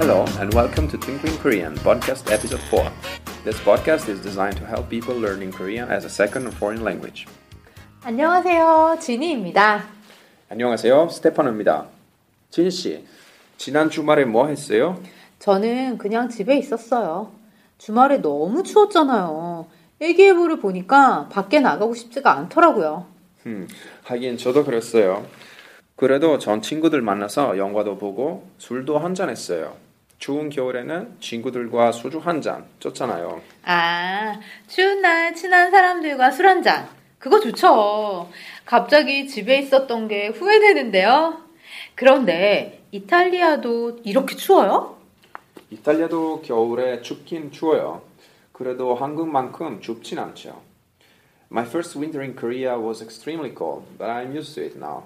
Hello and welcome to Twinkling Korean podcast episode 4. This podcast is designed to help people learning Korean as a second or foreign language. 안녕하세요. 지니입니다. 안녕하세요. 스테파노입니다. 진 씨, 지난 주말에 뭐 했어요? 저는 그냥 집에 있었어요. 주말에 너무 추웠잖아요. 일기예보를 보니까 밖에 나가고 싶지가 않더라고요. 음, 하긴 저도 그랬어요. 그래도 전 친구들 만나서 영화도 보고 술도 한잔 했어요. 추운 겨울에는 친구들과 소주 한잔 쪘잖아요. 아, 추운 날 친한 사람들과 술 한 잔. 그거 좋죠. 갑자기 집에 있었던 게 후회되는데요. 그런데 이탈리아도 이렇게 추워요? 이탈리아도 겨울에 춥긴 추워요. 그래도 한국만큼 춥진 않죠. My first winter in Korea was extremely cold, but I'm used to it now.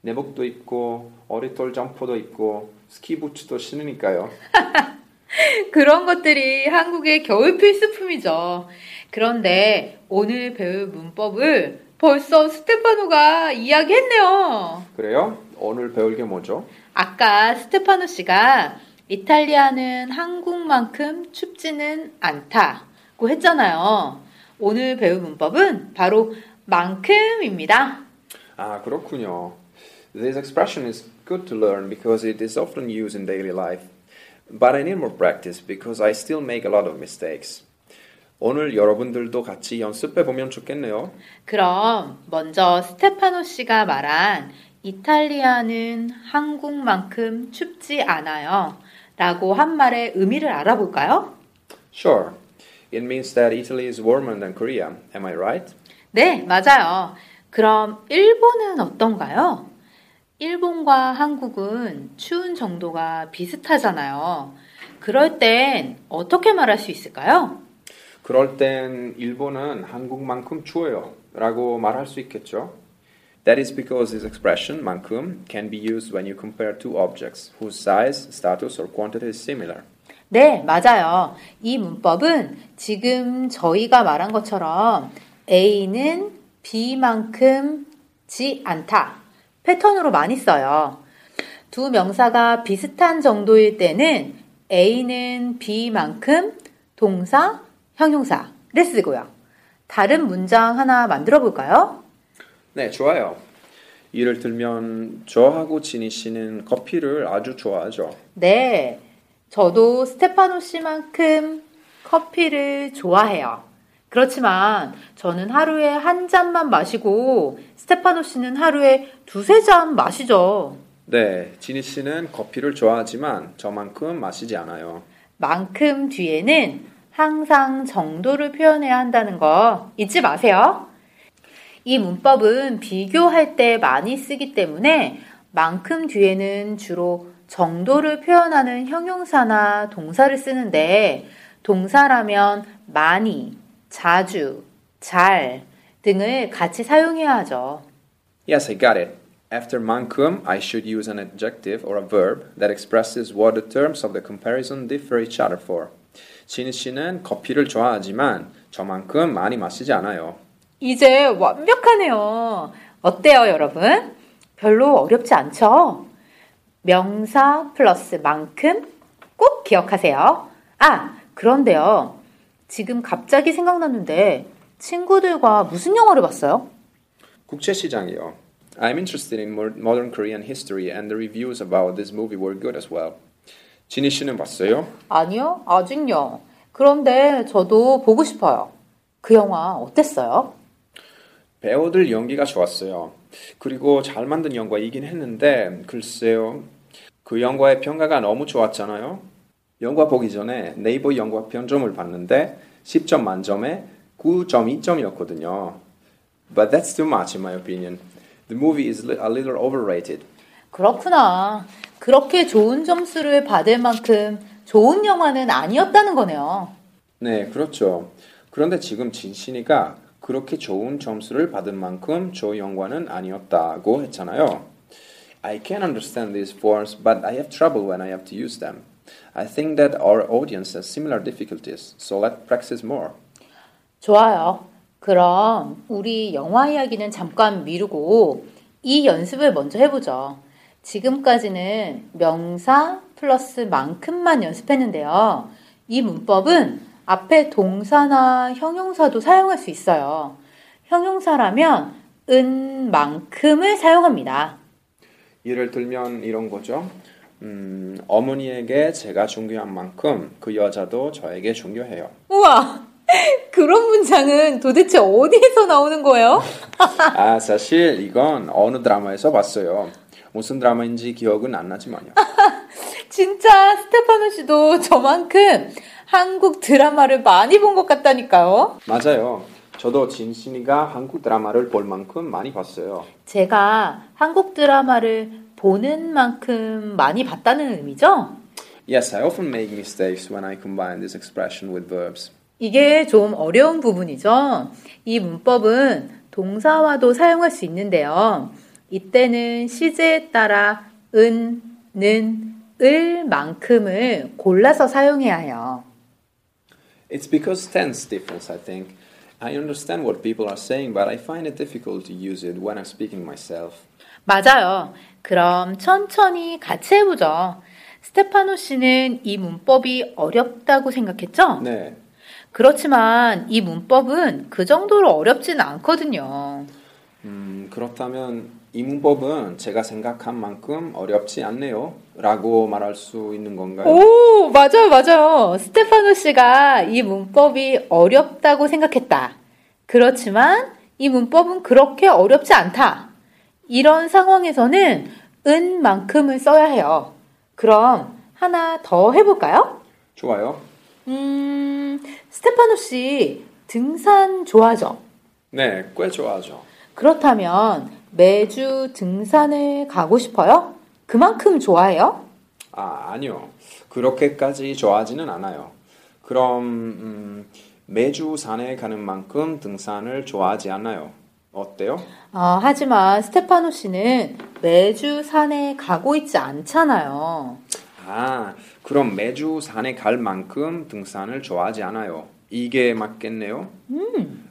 내복도 입고 오리털 점퍼도 입고 스키 부츠도 신으니까요. 그런 것들이 한국의 겨울 필수품이죠. 그런데 오늘 배울 문법을 벌써 스테파노가 이야기했네요. 그래요? 오늘 배울 게 뭐죠? 아까 스테파노 씨가 이탈리아는 한국만큼 춥지는 않다고 했잖아요. 오늘 배울 문법은 바로 만큼입니다. 아, 그렇군요. This expression is good to learn because it is often used in daily life. But I need more practice because I still make a lot of mistakes. 오늘 여러분들도 같이 연습해 보면 좋겠네요. 그럼 먼저 스테파노 씨가 말한 이탈리아는 한국만큼 춥지 않아요. 라고 한 말의 의미를 알아볼까요? Sure. It means that Italy is warmer than Korea. Am I right? 네, 맞아요. 그럼 일본은 어떤가요? 일본과 한국은 추운 정도가 비슷하잖아요. 그럴 땐 어떻게 말할 수 있을까요? 그럴 땐 일본은 한국만큼 추워요. 라고 말할 수 있겠죠. That is because this expression, 만큼, can be used when you compare two objects whose size, status, or quantity is similar. 네, 맞아요. 이 문법은 지금 저희가 말한 것처럼 A는 B만큼 지 않다. 패턴으로 많이 써요. 두 명사가 비슷한 정도일 때는 A는 B만큼 동사, 형용사를 쓰고요. 다른 문장 하나 만들어 볼까요? 네, 좋아요. 예를 들면 저하고 지니 씨는 커피를 아주 좋아하죠. 네. 저도 스테파노 씨만큼 커피를 좋아해요. 그렇지만 저는 하루에 한 잔만 마시고 스테파노 씨는 하루에 두세 잔 마시죠. 네, 지니 씨는 커피를 좋아하지만 저만큼 마시지 않아요. 만큼 뒤에는 항상 정도를 표현해야 한다는 거 잊지 마세요. 이 문법은 비교할 때 많이 쓰기 때문에 만큼 뒤에는 주로 정도를 표현하는 형용사나 동사를 쓰는데 동사라면 많이, 자주, 잘 등을 같이 사용해야 하죠. Yes, I got it. After 만큼, I should use an adjective or a verb that expresses what the terms of the comparison differ each other for. 지니 씨는 커피를 좋아하지만 저만큼 많이 마시지 않아요. 이제 완벽하네요. 어때요, 여러분? 별로 어렵지 않죠? 명사 플러스 만큼 꼭 기억하세요. 아, 그런데요. 지금 갑자기 생각났는데 친구들과 무슨 영화를 봤어요? 국제시장이요. I'm interested in modern Korean history and the reviews about this movie were good as well. 지니 씨는 봤어요? 아니요, 아직요. 그런데 저도 보고 싶어요. 그 영화 어땠어요? 배우들 연기가 좋았어요. 그리고 잘 만든 영화이긴 했는데 글쎄요. 그 영화의 평가가 너무 좋았잖아요. 영화 보기 전에 네이버 영화 평점을 봤는데 10점 만점에 9.2점이었거든요. But that's too much in my opinion. The movie is a little overrated. 그렇구나. 그렇게 좋은 점수를 받을 만큼 좋은 영화는 아니었다는 거네요. 네, 그렇죠. 그런데 지금 진신이가 그렇게 좋은 점수를 받은 만큼 좋은 영화는 아니었다고 했잖아요. I can understand these forms, but I have trouble when I have to use them. I think that our audience has similar difficulties, so let's practice more. 좋아요. 그럼 우리 영화 이야기는 잠깐 미루고 이 연습을 먼저 해보죠. 지금까지는 명사 플러스 만큼만 연습했는데요. 이 문법은 앞에 동사나 형용사도 사용할 수 있어요. 형용사라면 은 만큼을 사용합니다. 예를 들면 이런 거죠. 음, 어머니에게 제가 중요한 만큼 그 여자도 저에게 중요해요. 우와! 그런 문장은 도대체 어디에서 나오는 거예요? 아, 사실 이건 어느 드라마에서 봤어요. 무슨 드라마인지 기억은 안 나지만요. 진짜 스테파노 씨도 저만큼 한국 드라마를 많이 본 것 같다니까요. 맞아요. 저도 진신이가 한국 드라마를 볼 만큼 많이 봤어요. 제가 한국 드라마를 보는 만큼 많이 봤다는 의미죠? Yes, I often make mistakes when I combine this expression with verbs. 이게 좀 어려운 부분이죠. 이 문법은 동사와도 사용할 수 있는데요. 이때는 시제에 따라 은, 는, 을 만큼을 골라서 사용해야 해요. It's because tense difference, I think. I understand what people are saying, but I find it difficult to use it when I'm speaking myself. 맞아요. 그럼 천천히 같이 해보죠. 스테파노 씨는 이 문법이 어렵다고 생각했죠? 네. 그렇지만 이 문법은 그 정도로 어렵지는 않거든요. 음, 그렇다면 이 문법은 제가 생각한 만큼 어렵지 않네요. 라고 말할 수 있는 건가요? 오, 맞아요, 맞아요. 스테파노 씨가 이 문법이 어렵다고 생각했다. 그렇지만 이 문법은 그렇게 어렵지 않다. 이런 상황에서는 은만큼을 써야 해요. 그럼 하나 더 해볼까요? 좋아요. 음, 스테파노 씨 등산 좋아하죠? 네, 꽤 좋아하죠. 그렇다면 매주 등산을 가고 싶어요? 그만큼 좋아해요? 아, 아니요. 그렇게까지 좋아하지는 않아요. 그럼 음, 매주 산에 가는 만큼 등산을 좋아하지 않아요. 어때요? 아, 하지만 스테파노 씨는 매주 산에 가고 있지 않잖아요. 아, 그럼 매주 산에 갈 만큼 등산을 좋아하지 않아요. 이게 맞겠네요.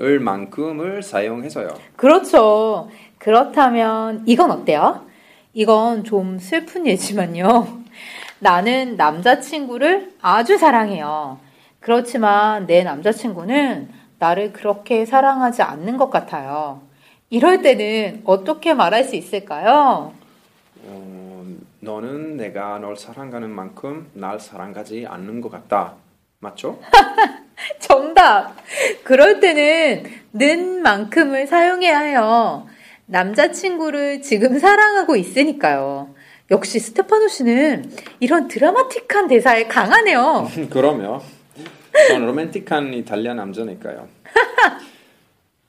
을 만큼을 사용해서요. 그렇죠. 그렇다면 이건 어때요? 이건 좀 슬픈 예지만요. 나는 남자친구를 아주 사랑해요. 그렇지만 내 남자친구는 나를 그렇게 사랑하지 않는 것 같아요. 이럴 때는 어떻게 말할 수 있을까요? 어, 너는 내가 널 사랑하는 만큼 날 사랑하지 않는 것 같다. 맞죠? 정답! 그럴 때는 는 만큼을 사용해야 해요. 남자친구를 지금 사랑하고 있으니까요. 역시 스테파노 씨는 이런 드라마틱한 대사에 강하네요. 그러 면 전 로맨틱한 이탈리아 남자니까요.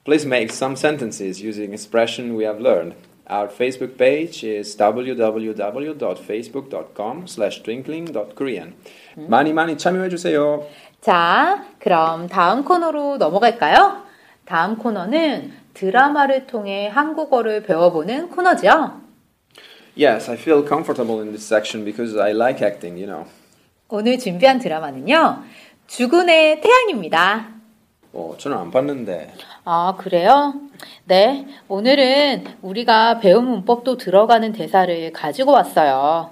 Please make some sentences using expression we have learned. Our Facebook page is www.facebook.com slash twinkling.korean. 많이 많이 참여해 주세요. 자, 그럼 다음 코너로 넘어갈까요? 다음 코너는 드라마를 통해 한국어를 배워보는 코너죠. Yes, I feel comfortable in this section because I like acting, you know. 오늘 준비한 드라마는요. 주군의 태양입니다. 어, 저는 안 봤는데. 아, 그래요? 네. 오늘은 우리가 배운 문법도 들어가는 대사를 가지고 왔어요.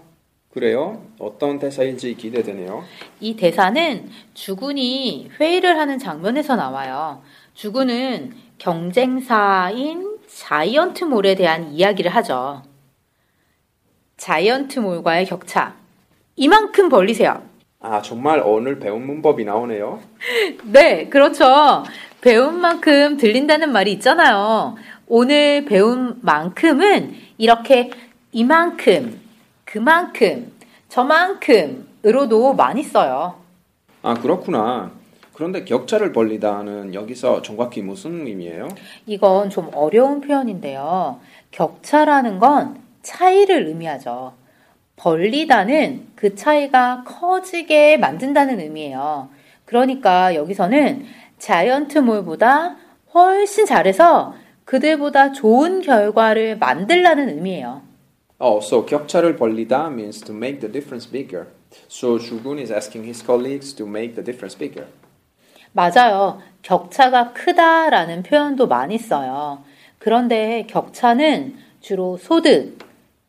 그래요? 어떤 대사인지 기대되네요. 이 대사는 주군이 회의를 하는 장면에서 나와요. 주군은 경쟁사인 자이언트몰에 대한 이야기를 하죠. 자이언트몰과의 격차. 이만큼 벌리세요. 아, 정말 오늘 배운 문법이 나오네요. 네, 그렇죠. 배운 만큼 들린다는 말이 있잖아요. 오늘 배운 만큼은 이렇게 이만큼, 그만큼, 저만큼으로도 많이 써요. 아, 그렇구나. 그런데 격차를 벌리다는 여기서 정확히 무슨 의미예요? 이건 좀 어려운 표현인데요. 격차라는 건 차이를 의미하죠. 벌리다는 그 차이가 커지게 만든다는 의미예요. 그러니까 여기서는 자이언트 몰보다 훨씬 잘해서 그들보다 좋은 결과를 만들라는 의미예요. Oh, so 격차를 벌리다 means to make the difference bigger. So Shugun is asking his colleagues to make the difference bigger. 맞아요. 격차가 크다라는 표현도 많이 써요. 그런데 격차는 주로 소득,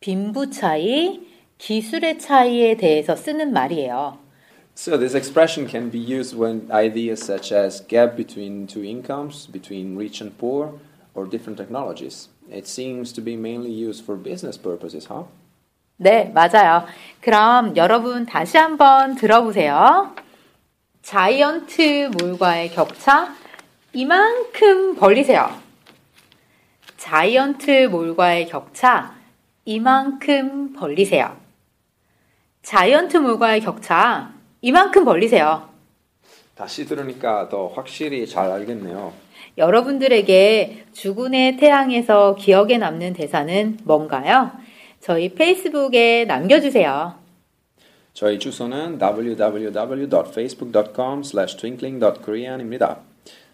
빈부 차이, 기술의 차이에 대해서 쓰는 말이에요. So this expression can be used when ideas such as gap between two incomes, between rich and poor, or different technologies. It seems to be mainly used for business purposes, huh? 네, 맞아요. 그럼 여러분 다시 한번 들어보세요. 자이언트 몰과의 격차 이만큼 벌리세요. 자이언트 몰과의 격차 이만큼 벌리세요. 자이언트 몰과의 격차 이만큼 벌리세요. 다시 들으니까 더 확실히 잘 알겠네요. 여러분들에게 주군의 태양에서 기억에 남는 대사는 뭔가요? 저희 페이스북에 남겨주세요. 저희 주소는 www.facebook.com/twinkling.korean입니다.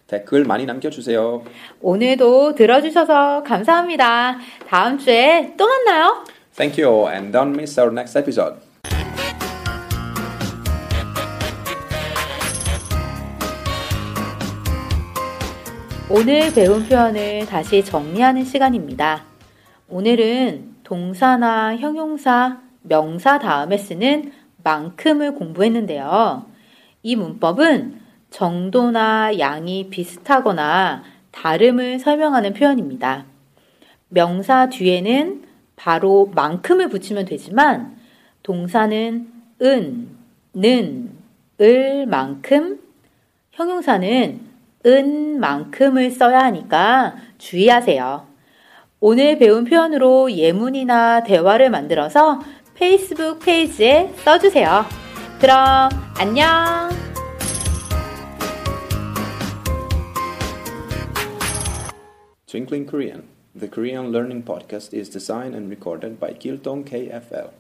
댓글 많이 남겨주세요. 오늘도 들어주셔서 감사합니다. 다음 주에 또 만나요. Thank you and don't miss our next episode. 오늘 배운 표현을 다시 정리하는 시간입니다. 오늘은 동사나 형용사, 명사 다음에 쓰는 만큼을 공부했는데요. 이 문법은 정도나 양이 비슷하거나 다름을 설명하는 표현입니다. 명사 뒤에는 바로 만큼을 붙이면 되지만 동사는 은, 는, 을 만큼, 형용사는 은 만큼을 써야 하니까 주의하세요. 오늘 배운 표현으로 예문이나 대화를 만들어서 페이스북 페이지에 써주세요. 그럼 안녕! Twinkling Korean. The Korean Learning Podcast is designed and recorded by Kiltong KFL.